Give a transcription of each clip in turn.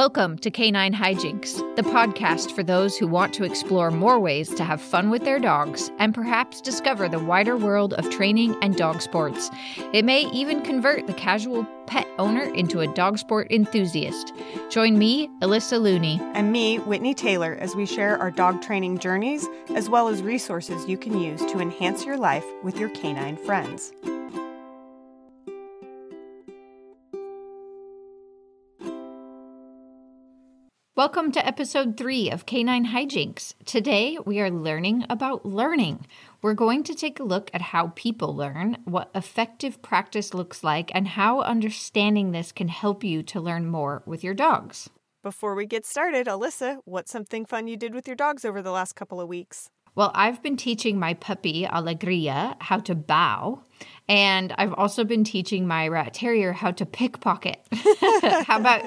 Welcome to Canine Hijinks, the podcast for those who want to explore more ways to have fun with their dogs and perhaps discover the wider world of training and dog sports. It may even convert the casual pet owner into a dog sport enthusiast. Join me, Alyssa Looney. And me, Whitney Taylor, as we share our dog training journeys as well as resources you can use to enhance your life with your canine friends. Welcome to episode three of Canine Hijinks. Today we are learning about learning. We're going to take a look at how people learn, what effective practice looks like, and how understanding this can help you to learn more with your dogs. Before we get started, Alyssa, what's something fun you did with your dogs over the last couple of weeks? Well, I've been teaching my puppy, Alegria, how to bow. And I've also been teaching my rat terrier how to pickpocket. how about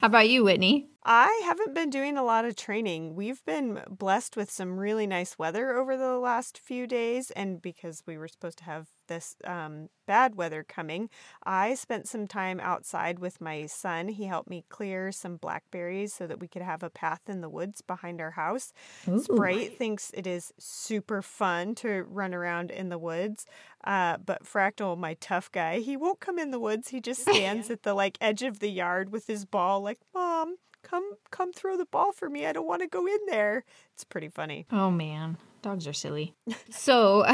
how about you, Whitney? I haven't been doing a lot of training. We've been blessed with some really nice weather over the last few days, and because we were supposed to have this um, bad weather coming, I spent some time outside with my son. He helped me clear some blackberries so that we could have a path in the woods behind our house. Ooh. Sprite thinks it is super fun to run around in the woods, uh, but Fractal, my tough guy, he won't come in the woods. He just stands at the like edge of the yard with his ball, like, Mom, come come throw the ball for me. I don't want to go in there. It's pretty funny. Oh man, dogs are silly. so,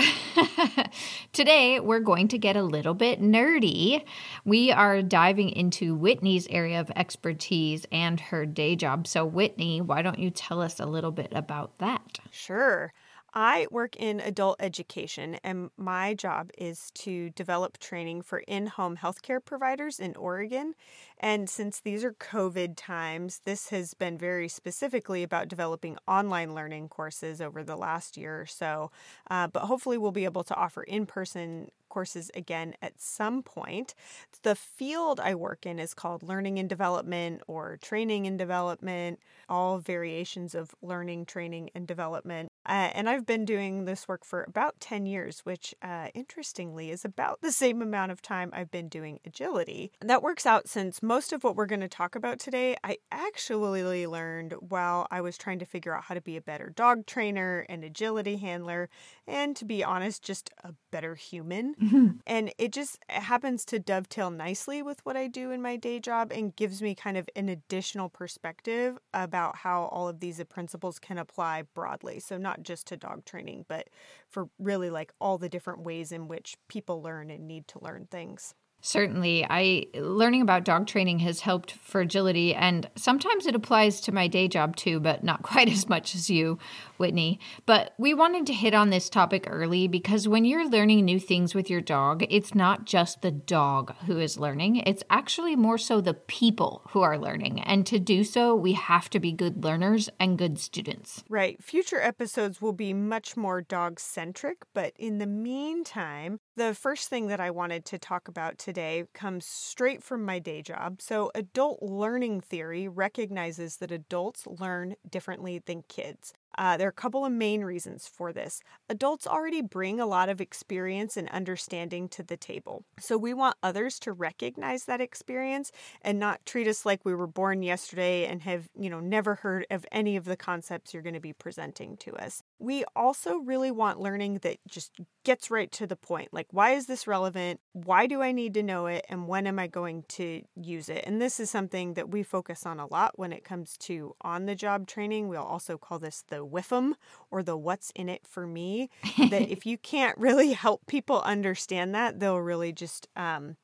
today we're going to get a little bit nerdy. We are diving into Whitney's area of expertise and her day job. So, Whitney, why don't you tell us a little bit about that? Sure. I work in adult education, and my job is to develop training for in home healthcare providers in Oregon. And since these are COVID times, this has been very specifically about developing online learning courses over the last year or so. Uh, but hopefully, we'll be able to offer in person courses again at some point. The field I work in is called learning and development or training and development, all variations of learning, training, and development. Uh, and I've been doing this work for about 10 years, which uh, interestingly is about the same amount of time I've been doing agility. And that works out since most of what we're going to talk about today, I actually learned while I was trying to figure out how to be a better dog trainer and agility handler, and to be honest, just a better human. Mm-hmm. And it just happens to dovetail nicely with what I do in my day job and gives me kind of an additional perspective about how all of these principles can apply broadly. So, not just to dog training, but for really like all the different ways in which people learn and need to learn things. Certainly, I learning about dog training has helped for agility, and sometimes it applies to my day job too, but not quite as much as you, Whitney. But we wanted to hit on this topic early because when you're learning new things with your dog, it's not just the dog who is learning; it's actually more so the people who are learning. And to do so, we have to be good learners and good students. Right. Future episodes will be much more dog centric, but in the meantime, the first thing that I wanted to talk about today comes straight from my day job. So, adult learning theory recognizes that adults learn differently than kids. Uh, there are a couple of main reasons for this. Adults already bring a lot of experience and understanding to the table. So we want others to recognize that experience and not treat us like we were born yesterday and have, you know, never heard of any of the concepts you're going to be presenting to us. We also really want learning that just gets right to the point. Like, why is this relevant? Why do I need to know it? And when am I going to use it? And this is something that we focus on a lot when it comes to on the job training. We'll also call this the WIFM or the what's in it for me. that if you can't really help people understand that, they'll really just um,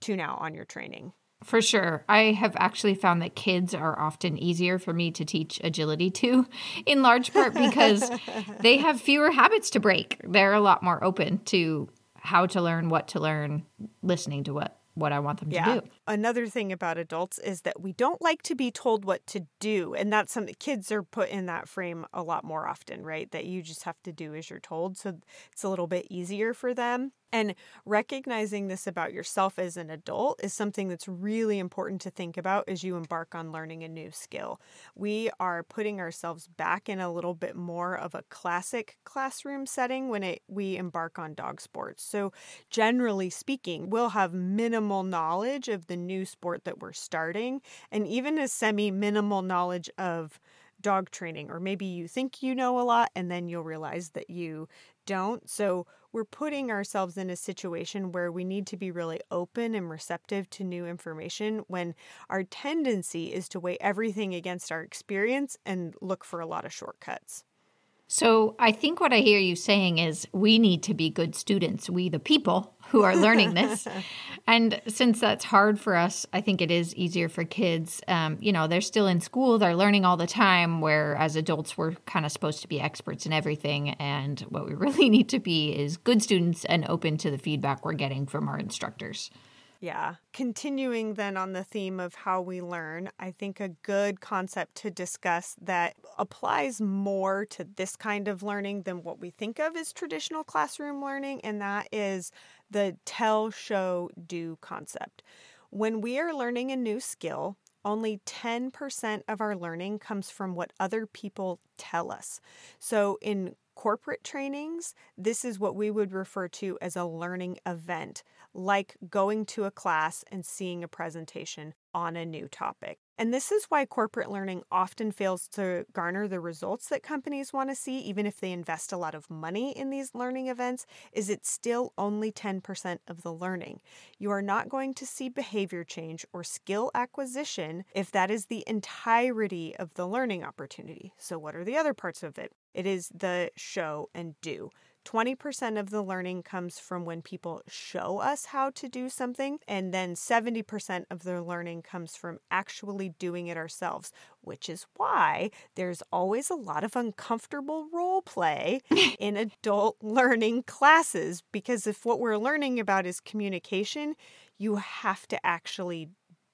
tune out on your training. For sure. I have actually found that kids are often easier for me to teach agility to, in large part because they have fewer habits to break. They're a lot more open to how to learn, what to learn, listening to what what I want them yeah. to do. Another thing about adults is that we don't like to be told what to do. And that's something kids are put in that frame a lot more often, right? That you just have to do as you're told. So it's a little bit easier for them. And recognizing this about yourself as an adult is something that's really important to think about as you embark on learning a new skill. We are putting ourselves back in a little bit more of a classic classroom setting when it, we embark on dog sports. So, generally speaking, we'll have minimal knowledge of the a new sport that we're starting, and even a semi minimal knowledge of dog training, or maybe you think you know a lot and then you'll realize that you don't. So we're putting ourselves in a situation where we need to be really open and receptive to new information when our tendency is to weigh everything against our experience and look for a lot of shortcuts. So I think what I hear you saying is we need to be good students, we the people who are learning this. and since that's hard for us, I think it is easier for kids. Um, you know, they're still in school, they're learning all the time, where as adults, we're kind of supposed to be experts in everything. And what we really need to be is good students and open to the feedback we're getting from our instructors. Yeah. Continuing then on the theme of how we learn, I think a good concept to discuss that applies more to this kind of learning than what we think of as traditional classroom learning, and that is the tell, show, do concept. When we are learning a new skill, only 10% of our learning comes from what other people tell us. So, in corporate trainings, this is what we would refer to as a learning event, like going to a class and seeing a presentation on a new topic. And this is why corporate learning often fails to garner the results that companies want to see even if they invest a lot of money in these learning events is it's still only 10% of the learning. You are not going to see behavior change or skill acquisition if that is the entirety of the learning opportunity. So what are the other parts of it? It is the show and do. 20% of the learning comes from when people show us how to do something, and then 70% of the learning comes from actually doing it ourselves, which is why there's always a lot of uncomfortable role play in adult learning classes. Because if what we're learning about is communication, you have to actually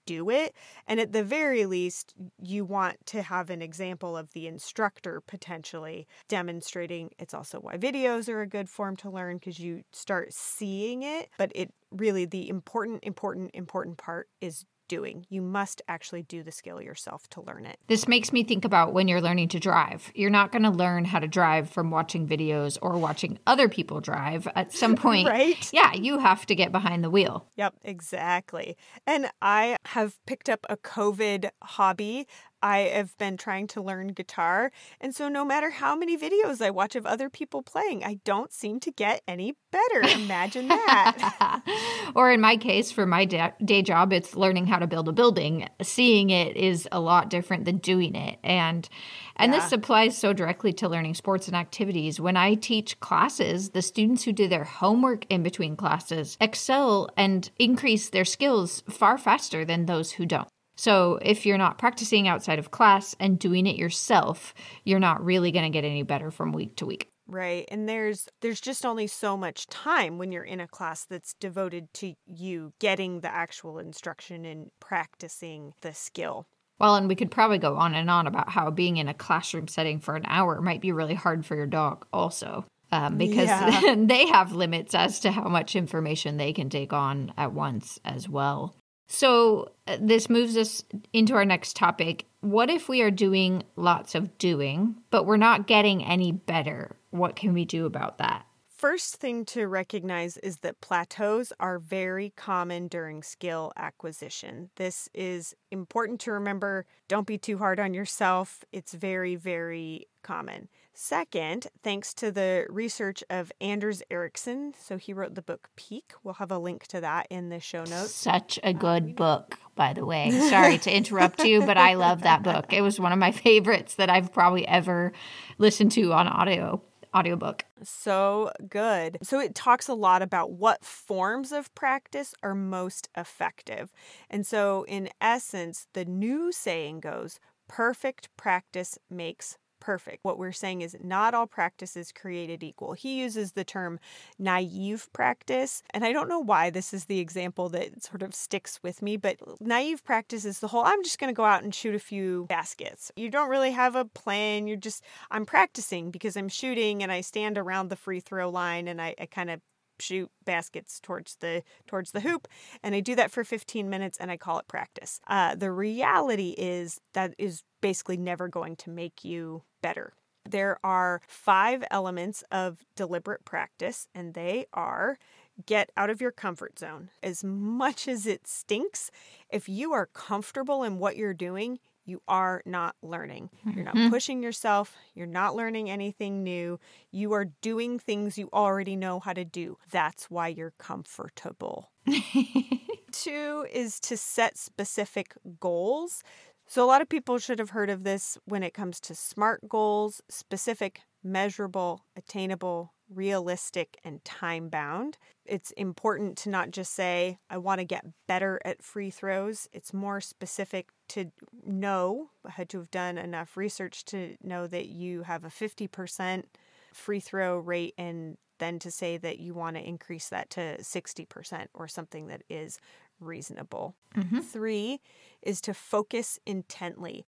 do it. And at the very least, you want to have an example of the instructor potentially demonstrating. It's also why videos are a good form to learn because you start seeing it. But it really, the important, important, important part is doing. You must actually do the skill yourself to learn it. This makes me think about when you're learning to drive. You're not going to learn how to drive from watching videos or watching other people drive. At some point, right? Yeah, you have to get behind the wheel. Yep, exactly. And I have picked up a COVID hobby I have been trying to learn guitar. And so, no matter how many videos I watch of other people playing, I don't seem to get any better. Imagine that. or, in my case, for my day job, it's learning how to build a building. Seeing it is a lot different than doing it. And and yeah. this applies so directly to learning sports and activities. When I teach classes, the students who do their homework in between classes excel and increase their skills far faster than those who don't. So, if you're not practicing outside of class and doing it yourself, you're not really going to get any better from week to week. Right. And there's there's just only so much time when you're in a class that's devoted to you getting the actual instruction and practicing the skill. Well, and we could probably go on and on about how being in a classroom setting for an hour might be really hard for your dog also. Um, because yeah. they have limits as to how much information they can take on at once as well. So, uh, this moves us into our next topic. What if we are doing lots of doing, but we're not getting any better? What can we do about that? First thing to recognize is that plateaus are very common during skill acquisition. This is important to remember. Don't be too hard on yourself. It's very, very common. Second, thanks to the research of Anders Ericsson, so he wrote the book Peak. We'll have a link to that in the show notes. Such a good um, book, by the way. Sorry to interrupt you, but I love that book. It was one of my favorites that I've probably ever listened to on audio audiobook. So good. So it talks a lot about what forms of practice are most effective. And so in essence, the new saying goes, perfect practice makes perfect. What we're saying is not all practice is created equal. He uses the term naive practice, and I don't know why this is the example that sort of sticks with me, but naive practice is the whole I'm just going to go out and shoot a few baskets. You don't really have a plan. You're just, I'm practicing because I'm shooting and I stand around the free throw line and I, I kind of shoot baskets towards the towards the hoop and i do that for 15 minutes and i call it practice uh, the reality is that is basically never going to make you better there are five elements of deliberate practice and they are get out of your comfort zone. As much as it stinks, if you are comfortable in what you're doing, you are not learning. You're not mm-hmm. pushing yourself. You're not learning anything new. You are doing things you already know how to do. That's why you're comfortable. Two is to set specific goals. So, a lot of people should have heard of this when it comes to SMART goals specific, measurable, attainable, realistic, and time bound. It's important to not just say, I want to get better at free throws. It's more specific to know, had to have done enough research to know that you have a 50% free throw rate and then to say that you want to increase that to 60% or something that is reasonable. Mm-hmm. Three is to focus intently.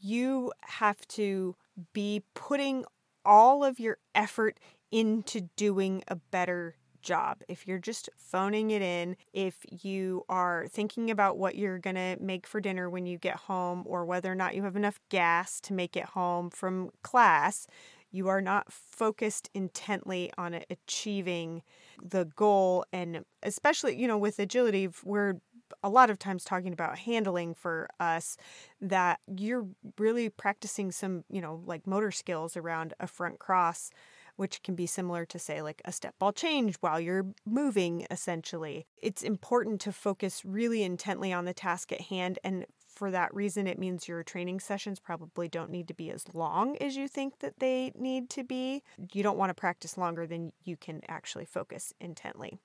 You have to be putting all of your effort into doing a better job. If you're just phoning it in, if you are thinking about what you're going to make for dinner when you get home or whether or not you have enough gas to make it home from class, you are not focused intently on achieving the goal. And especially, you know, with agility, we're a lot of times talking about handling for us that you're really practicing some, you know, like motor skills around a front cross which can be similar to, say, like a step ball change while you're moving, essentially. It's important to focus really intently on the task at hand. And for that reason, it means your training sessions probably don't need to be as long as you think that they need to be. You don't want to practice longer than you can actually focus intently.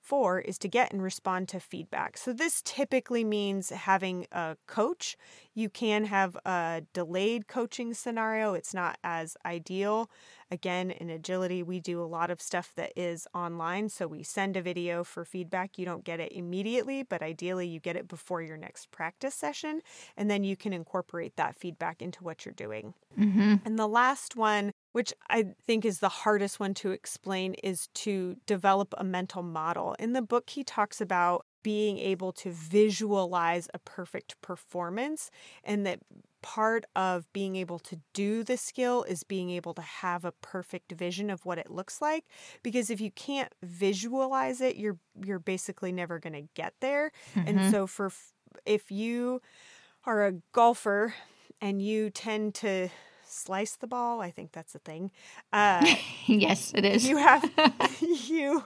Four is to get and respond to feedback. So, this typically means having a coach. You can have a delayed coaching scenario, it's not as ideal. Again, in agility, we do a lot of stuff that is online. So, we send a video for feedback. You don't get it immediately, but ideally, you get it before your next practice session. And then you can incorporate that feedback into what you're doing. Mm-hmm. And the last one which I think is the hardest one to explain, is to develop a mental model. In the book, he talks about being able to visualize a perfect performance, and that part of being able to do the skill is being able to have a perfect vision of what it looks like because if you can't visualize it you're you're basically never going to get there mm-hmm. and so for if you are a golfer and you tend to slice the ball. I think that's a thing. Uh, yes, it is. You have you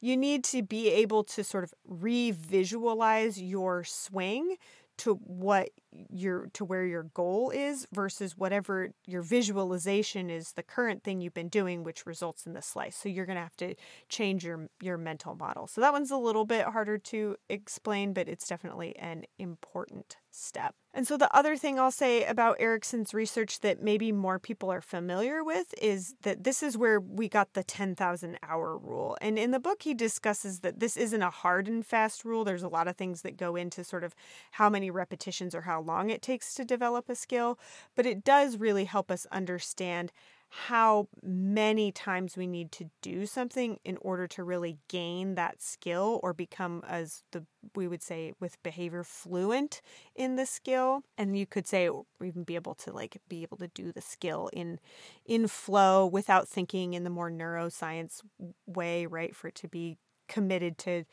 you need to be able to sort of revisualize your swing to what your to where your goal is versus whatever your visualization is the current thing you've been doing which results in the slice so you're going to have to change your your mental model so that one's a little bit harder to explain but it's definitely an important step and so, the other thing I'll say about Ericsson's research that maybe more people are familiar with is that this is where we got the 10,000 hour rule. And in the book, he discusses that this isn't a hard and fast rule. There's a lot of things that go into sort of how many repetitions or how long it takes to develop a skill, but it does really help us understand how many times we need to do something in order to really gain that skill or become as the we would say with behavior fluent in the skill. And you could say even be able to like be able to do the skill in in flow without thinking in the more neuroscience way right for it to be committed to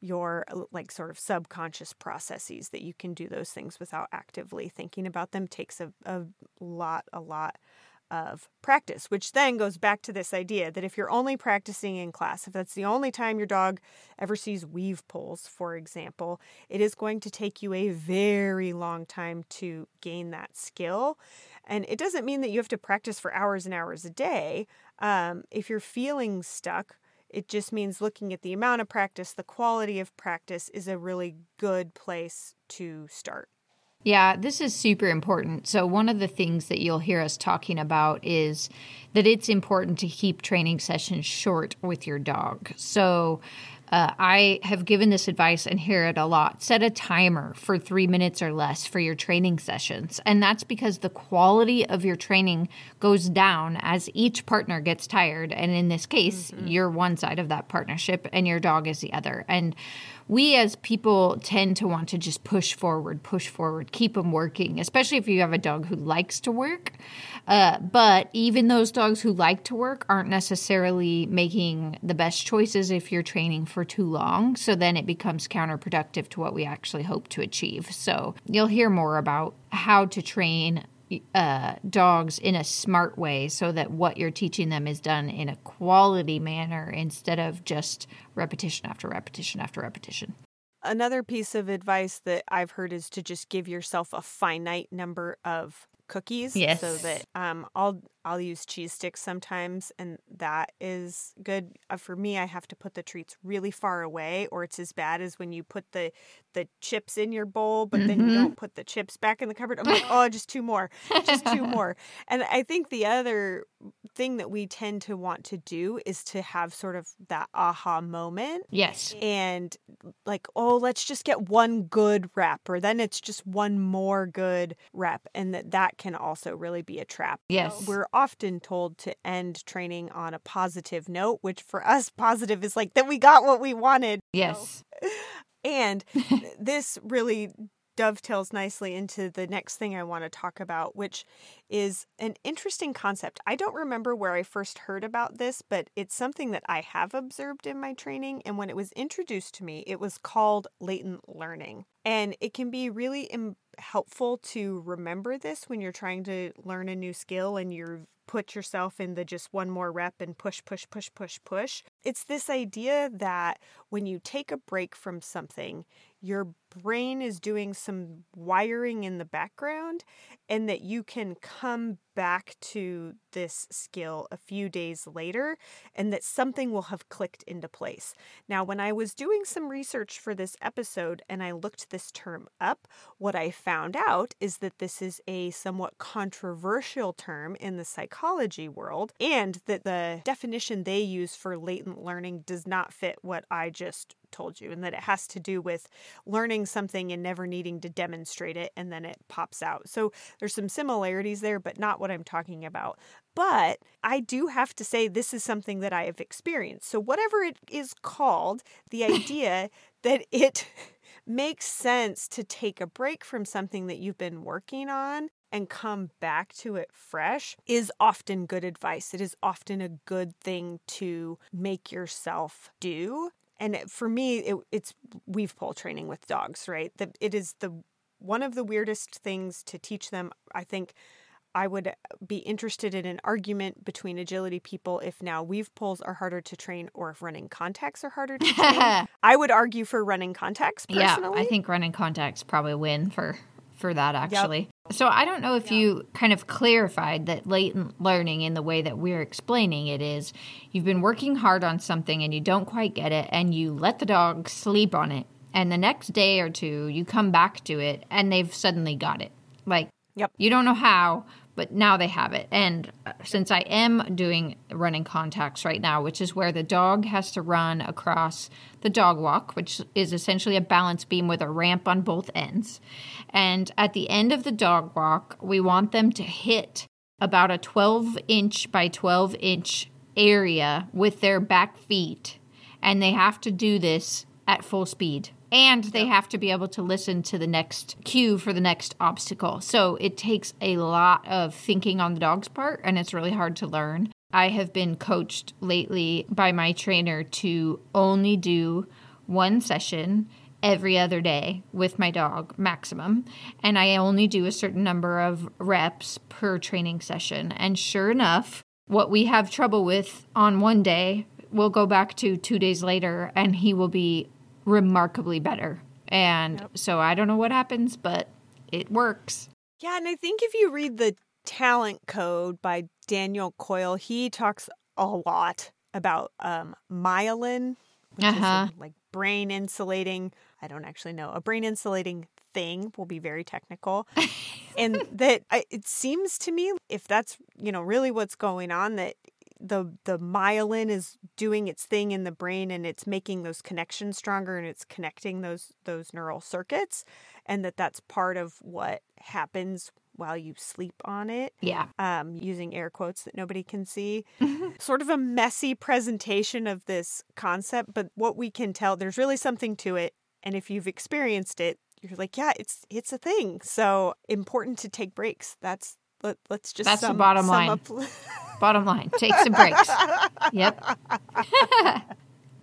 your like sort of subconscious processes that you can do those things without actively thinking about them takes a, a lot a lot of practice, which then goes back to this idea that if you're only practicing in class, if that's the only time your dog ever sees weave poles, for example, it is going to take you a very long time to gain that skill. And it doesn't mean that you have to practice for hours and hours a day. Um, if you're feeling stuck, it just means looking at the amount of practice, the quality of practice is a really good place to start. Yeah, this is super important. So, one of the things that you'll hear us talking about is that it's important to keep training sessions short with your dog. So, uh, I have given this advice and hear it a lot. Set a timer for three minutes or less for your training sessions. And that's because the quality of your training goes down as each partner gets tired. And in this case, mm-hmm. you're one side of that partnership and your dog is the other. And we as people tend to want to just push forward, push forward, keep them working, especially if you have a dog who likes to work. Uh, but even those dogs who like to work aren't necessarily making the best choices if you're training for too long. So then it becomes counterproductive to what we actually hope to achieve. So you'll hear more about how to train uh, dogs in a smart way so that what you're teaching them is done in a quality manner instead of just repetition after repetition after repetition. Another piece of advice that I've heard is to just give yourself a finite number of cookies yes. so that um, I'll I'll use cheese sticks sometimes, and that is good. Uh, for me, I have to put the treats really far away, or it's as bad as when you put the the chips in your bowl, but mm-hmm. then you mm-hmm. don't put the chips back in the cupboard. I'm like, oh, just two more, just two more. And I think the other thing that we tend to want to do is to have sort of that aha moment. Yes. And like, oh, let's just get one good rep, or then it's just one more good rep, and that that can also really be a trap. Yes. we're often told to end training on a positive note, which for us, positive is like that we got what we wanted. Yes. And this really dovetails nicely into the next thing I want to talk about, which is an interesting concept. I don't remember where I first heard about this, but it's something that I have observed in my training. And when it was introduced to me, it was called latent learning. And it can be really Im- helpful to remember this when you're trying to learn a new skill and you're put yourself in the just one more rep and push, push, push, push, push. It's this idea that when you take a break from something, your brain is doing some wiring in the background and that you can come back to this skill a few days later and that something will have clicked into place. Now, when I was doing some research for this episode and I looked this term up, what I found out is that this is a somewhat controversial term in the psychology world and that the definition they use for latent learning does not fit what I just told you, and that it has to do with learning something and never needing to demonstrate it, and then it pops out. So there's some similarities there, but not what I'm talking about. But I do have to say, this is something that I have experienced. So, whatever it is called, the idea that it makes sense to take a break from something that you've been working on and come back to it fresh is often good advice. It is often a good thing to make yourself do and for me it, it's weave pole training with dogs right that it is the one of the weirdest things to teach them i think i would uh, be interested in an argument between agility people if now weave poles are harder to train or if running contacts are harder to train i would argue for running contacts personally yeah i think running contacts probably win for for that actually. Yep. So I don't know if yeah. you kind of clarified that latent learning in the way that we're explaining it is you've been working hard on something and you don't quite get it and you let the dog sleep on it and the next day or two you come back to it and they've suddenly got it. Like Yep. You don't know how, but now they have it. And uh, since I am doing running contacts right now, which is where the dog has to run across the dog walk, which is essentially a balance beam with a ramp on both ends. And at the end of the dog walk, we want them to hit about a 12 inch by 12 inch area with their back feet. And they have to do this at full speed and they have to be able to listen to the next cue for the next obstacle. So it takes a lot of thinking on the dog's part, and it's really hard to learn. I have been coached lately by my trainer to only do one session every other day with my dog maximum and i only do a certain number of reps per training session and sure enough what we have trouble with on one day we'll go back to two days later and he will be remarkably better. And yep. so I don't know what happens, but it works. Yeah, and I think if you read the Talent Code by Daniel Coyle, he talks a lot about um, myelin, which uh-huh. is like brain insulating. I don't actually know a brain insulating thing. Will be very technical, and that it seems to me if that's you know really what's going on that the the myelin is doing its thing in the brain and it's making those connections stronger and it's connecting those those neural circuits and that that's part of what happens while you sleep on it. Yeah. Um, using air quotes that nobody can see. sort of a messy presentation of this concept, but what we can tell, there's really something to it. And if you've experienced it, you're like, yeah, it's it's a thing. So important to take breaks. That's let, us just that's sum, the bottom line. Up. bottom line, take some breaks. yep.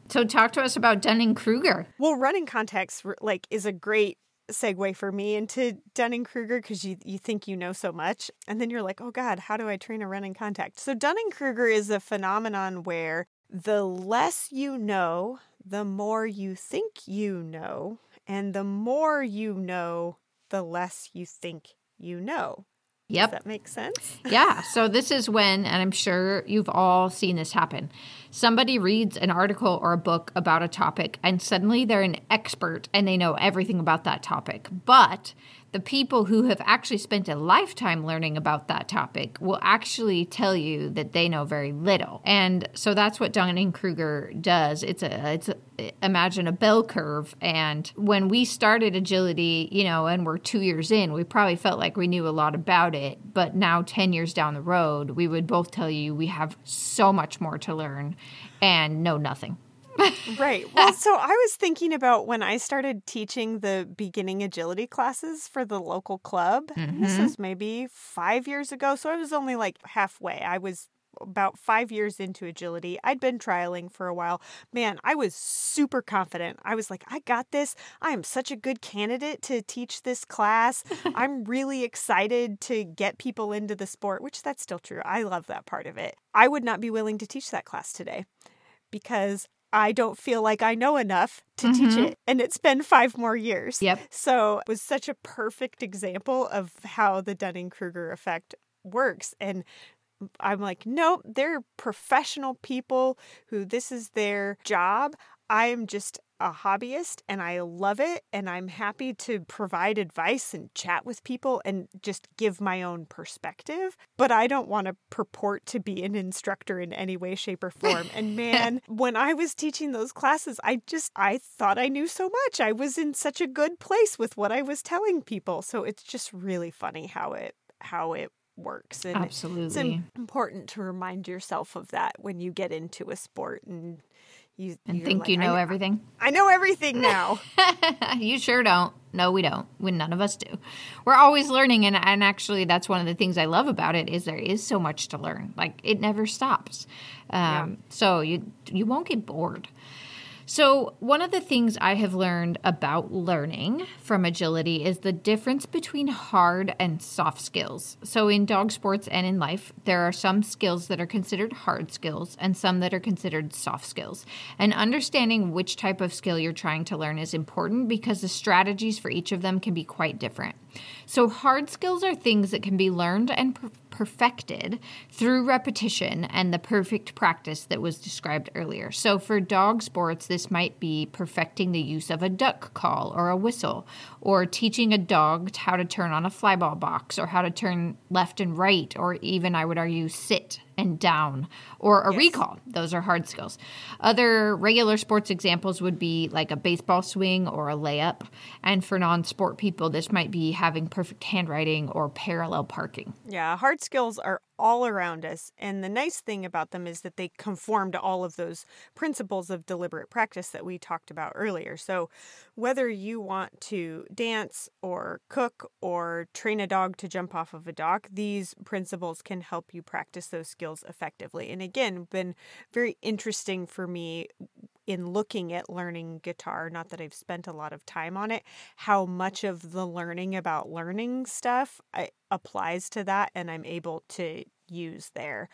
so talk to us about Dunning Kruger. Well, running contacts like is a great segue for me into Dunning Kruger because you, you think you know so much. And then you're like, oh God, how do I train a running contact? So, Dunning Kruger is a phenomenon where the less you know, the more you think you know. And the more you know, the less you think you know. Yep. Does that make sense? yeah. So this is when, and I'm sure you've all seen this happen. Somebody reads an article or a book about a topic, and suddenly they're an expert and they know everything about that topic. But the people who have actually spent a lifetime learning about that topic will actually tell you that they know very little. And so that's what Dunning Kruger does. It's a it's a, imagine a bell curve and when we started agility, you know, and we're 2 years in, we probably felt like we knew a lot about it, but now 10 years down the road, we would both tell you we have so much more to learn and know nothing right. Well, so I was thinking about when I started teaching the beginning agility classes for the local club. Mm-hmm. This was maybe five years ago. So I was only like halfway. I was about five years into agility. I'd been trialing for a while. Man, I was super confident. I was like, I got this. I am such a good candidate to teach this class. I'm really excited to get people into the sport, which that's still true. I love that part of it. I would not be willing to teach that class today because I don't feel like I know enough to mm-hmm. teach it. And it's been five more years. Yep. So it was such a perfect example of how the Dunning Kruger effect works. And I'm like, nope, they're professional people who this is their job. I am just a hobbyist and I love it. And I'm happy to provide advice and chat with people and just give my own perspective. But I don't want to purport to be an instructor in any way, shape, or form. And man, when I was teaching those classes, I just, I thought I knew so much. I was in such a good place with what I was telling people. So it's just really funny how it, how it works. And Absolutely. It's important to remind yourself of that when you get into a sport and you and think like, you know I, everything. I know everything now. you sure don't. No, we don't. We none of us do. We're always learning, and and actually, that's one of the things I love about it is there is so much to learn. Like it never stops. Um, yeah. So you you won't get bored. So, one of the things I have learned about learning from agility is the difference between hard and soft skills. So, in dog sports and in life, there are some skills that are considered hard skills and some that are considered soft skills. And understanding which type of skill you're trying to learn is important because the strategies for each of them can be quite different. So, hard skills are things that can be learned and per- perfected through repetition and the perfect practice that was described earlier. So, for dog sports, this might be perfecting the use of a duck call or a whistle, or teaching a dog how to turn on a flyball box, or how to turn left and right, or even, I would argue, sit and down or a yes. recall. Those are hard skills. Other regular sports examples would be like a baseball swing or a layup. And for non sport people, this might be having perfect handwriting or parallel parking. Yeah, hard skills are all around us. And the nice thing about them is that they conform to all of those principles of deliberate practice that we talked about earlier. So, whether you want to dance or cook or train a dog to jump off of a dock, these principles can help you practice those skills effectively. And again, been very interesting for me in looking at learning guitar, not that I've spent a lot of time on it, how much of the learning about learning stuff I, applies to that and I'm able to use there.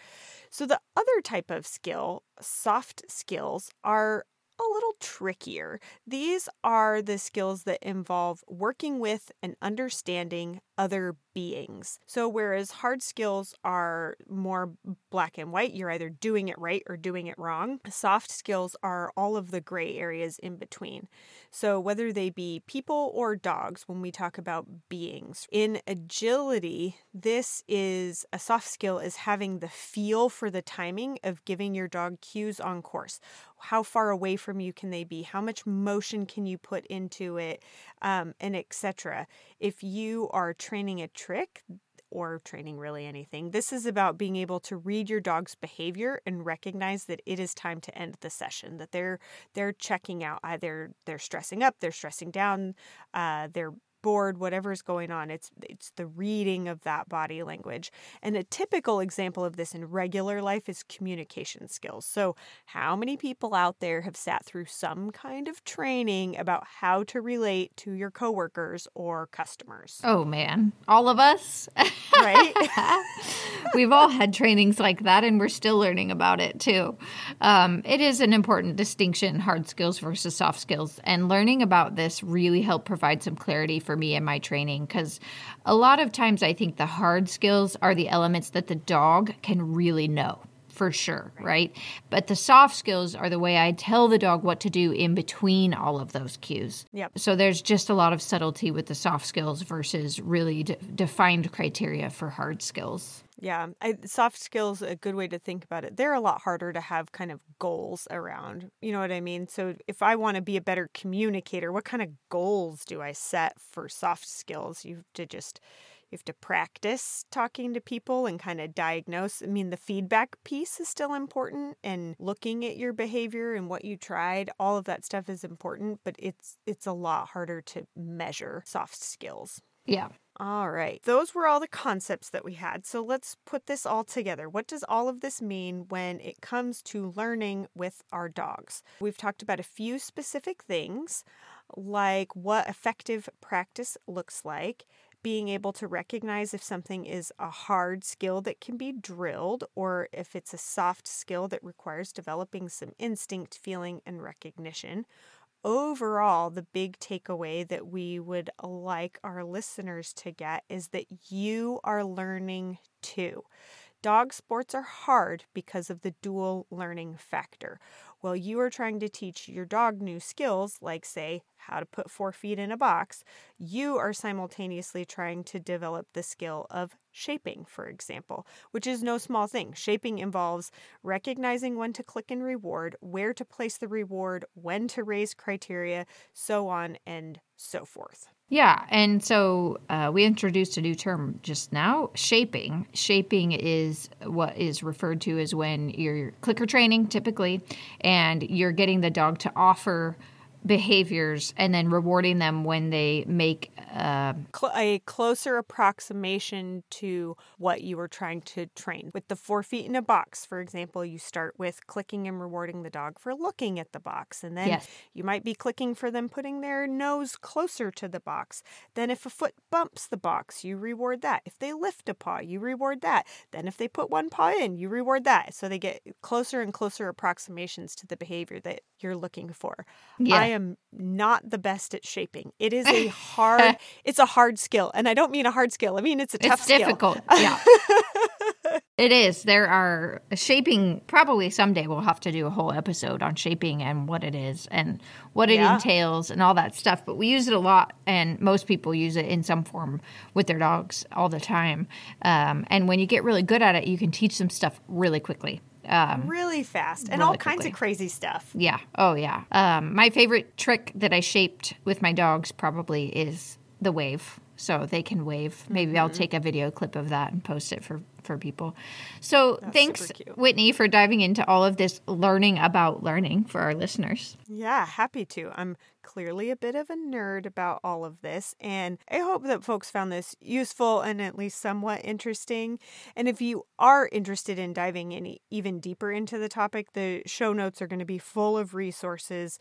So, the other type of skill, soft skills, are a little trickier. These are the skills that involve working with and understanding other beings. So, whereas hard skills are more black and white, you're either doing it right or doing it wrong, soft skills are all of the gray areas in between. So, whether they be people or dogs, when we talk about beings, in agility, this is a soft skill is having the feel for the timing of giving your dog cues on course. How far away from you can they be? How much motion can you put into it? Um, and etc. If you are training a trick, or training really anything. This is about being able to read your dog's behavior and recognize that it is time to end the session, that they're they're checking out. Either they're stressing up, they're stressing down, uh, they're bored, whatever's going on. It's it's the reading of that body language. And a typical example of this in regular life is communication skills. So, how many people out there have sat through some kind of training about how to relate to your coworkers or customers? Oh man, all of us. Right? We've all had trainings like that, and we're still learning about it too. Um, it is an important distinction hard skills versus soft skills, and learning about this really helped provide some clarity for me in my training because a lot of times I think the hard skills are the elements that the dog can really know for sure, right. But the soft skills are the way I tell the dog what to do in between all of those cues. Yep. So there's just a lot of subtlety with the soft skills versus really de- defined criteria for hard skills. Yeah, I, soft skills a good way to think about it. They're a lot harder to have kind of goals around. You know what I mean? So if I want to be a better communicator, what kind of goals do I set for soft skills? You have to just you have to practice talking to people and kind of diagnose. I mean, the feedback piece is still important and looking at your behavior and what you tried, all of that stuff is important, but it's it's a lot harder to measure soft skills. Yeah. All right. Those were all the concepts that we had. So let's put this all together. What does all of this mean when it comes to learning with our dogs? We've talked about a few specific things, like what effective practice looks like, being able to recognize if something is a hard skill that can be drilled or if it's a soft skill that requires developing some instinct, feeling, and recognition overall, the big takeaway that we would like our listeners to get is that you are learning too. Dog sports are hard because of the dual learning factor. While you are trying to teach your dog new skills, like, say, how to put four feet in a box, you are simultaneously trying to develop the skill of shaping, for example, which is no small thing. Shaping involves recognizing when to click and reward, where to place the reward, when to raise criteria, so on and so forth. Yeah, and so uh, we introduced a new term just now shaping. Shaping is what is referred to as when you're clicker training, typically, and you're getting the dog to offer behaviors and then rewarding them when they make uh, a closer approximation to what you were trying to train. With the four feet in a box, for example, you start with clicking and rewarding the dog for looking at the box. And then yes. you might be clicking for them putting their nose closer to the box. Then, if a foot bumps the box, you reward that. If they lift a paw, you reward that. Then, if they put one paw in, you reward that. So they get closer and closer approximations to the behavior that you're looking for. Yeah. I am not the best at shaping. It is a hard it's a hard skill. And I don't mean a hard skill. I mean it's a tough skill. it's difficult. Yeah. it is. There are shaping probably someday we'll have to do a whole episode on shaping and what it is and what it yeah. entails and all that stuff. But we use it a lot and most people use it in some form with their dogs all the time. Um, and when you get really good at it, you can teach them stuff really quickly. Um, really fast and really all kinds quickly. of crazy stuff. Yeah. Oh, yeah. Um, my favorite trick that I shaped with my dogs probably is the wave. So they can wave. Maybe mm-hmm. I'll take a video clip of that and post it for for people. So That's thanks, Whitney, for diving into all of this learning about learning for our listeners. Yeah, happy to. I'm clearly a bit of a nerd about all of this, and I hope that folks found this useful and at least somewhat interesting. And if you are interested in diving any even deeper into the topic, the show notes are going to be full of resources,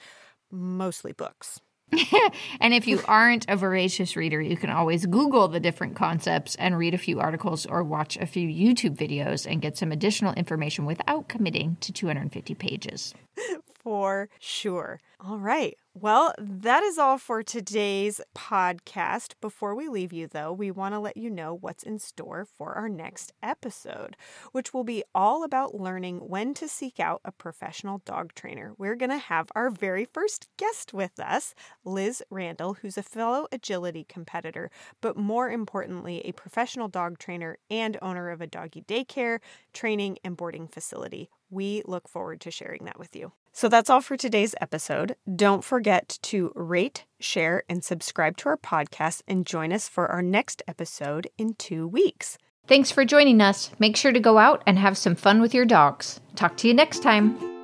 mostly books. and if you aren't a voracious reader, you can always Google the different concepts and read a few articles or watch a few YouTube videos and get some additional information without committing to 250 pages. For sure. All right. Well, that is all for today's podcast. Before we leave you, though, we want to let you know what's in store for our next episode, which will be all about learning when to seek out a professional dog trainer. We're going to have our very first guest with us, Liz Randall, who's a fellow agility competitor, but more importantly, a professional dog trainer and owner of a doggy daycare, training, and boarding facility. We look forward to sharing that with you. So that's all for today's episode. Don't forget to rate, share, and subscribe to our podcast and join us for our next episode in two weeks. Thanks for joining us. Make sure to go out and have some fun with your dogs. Talk to you next time.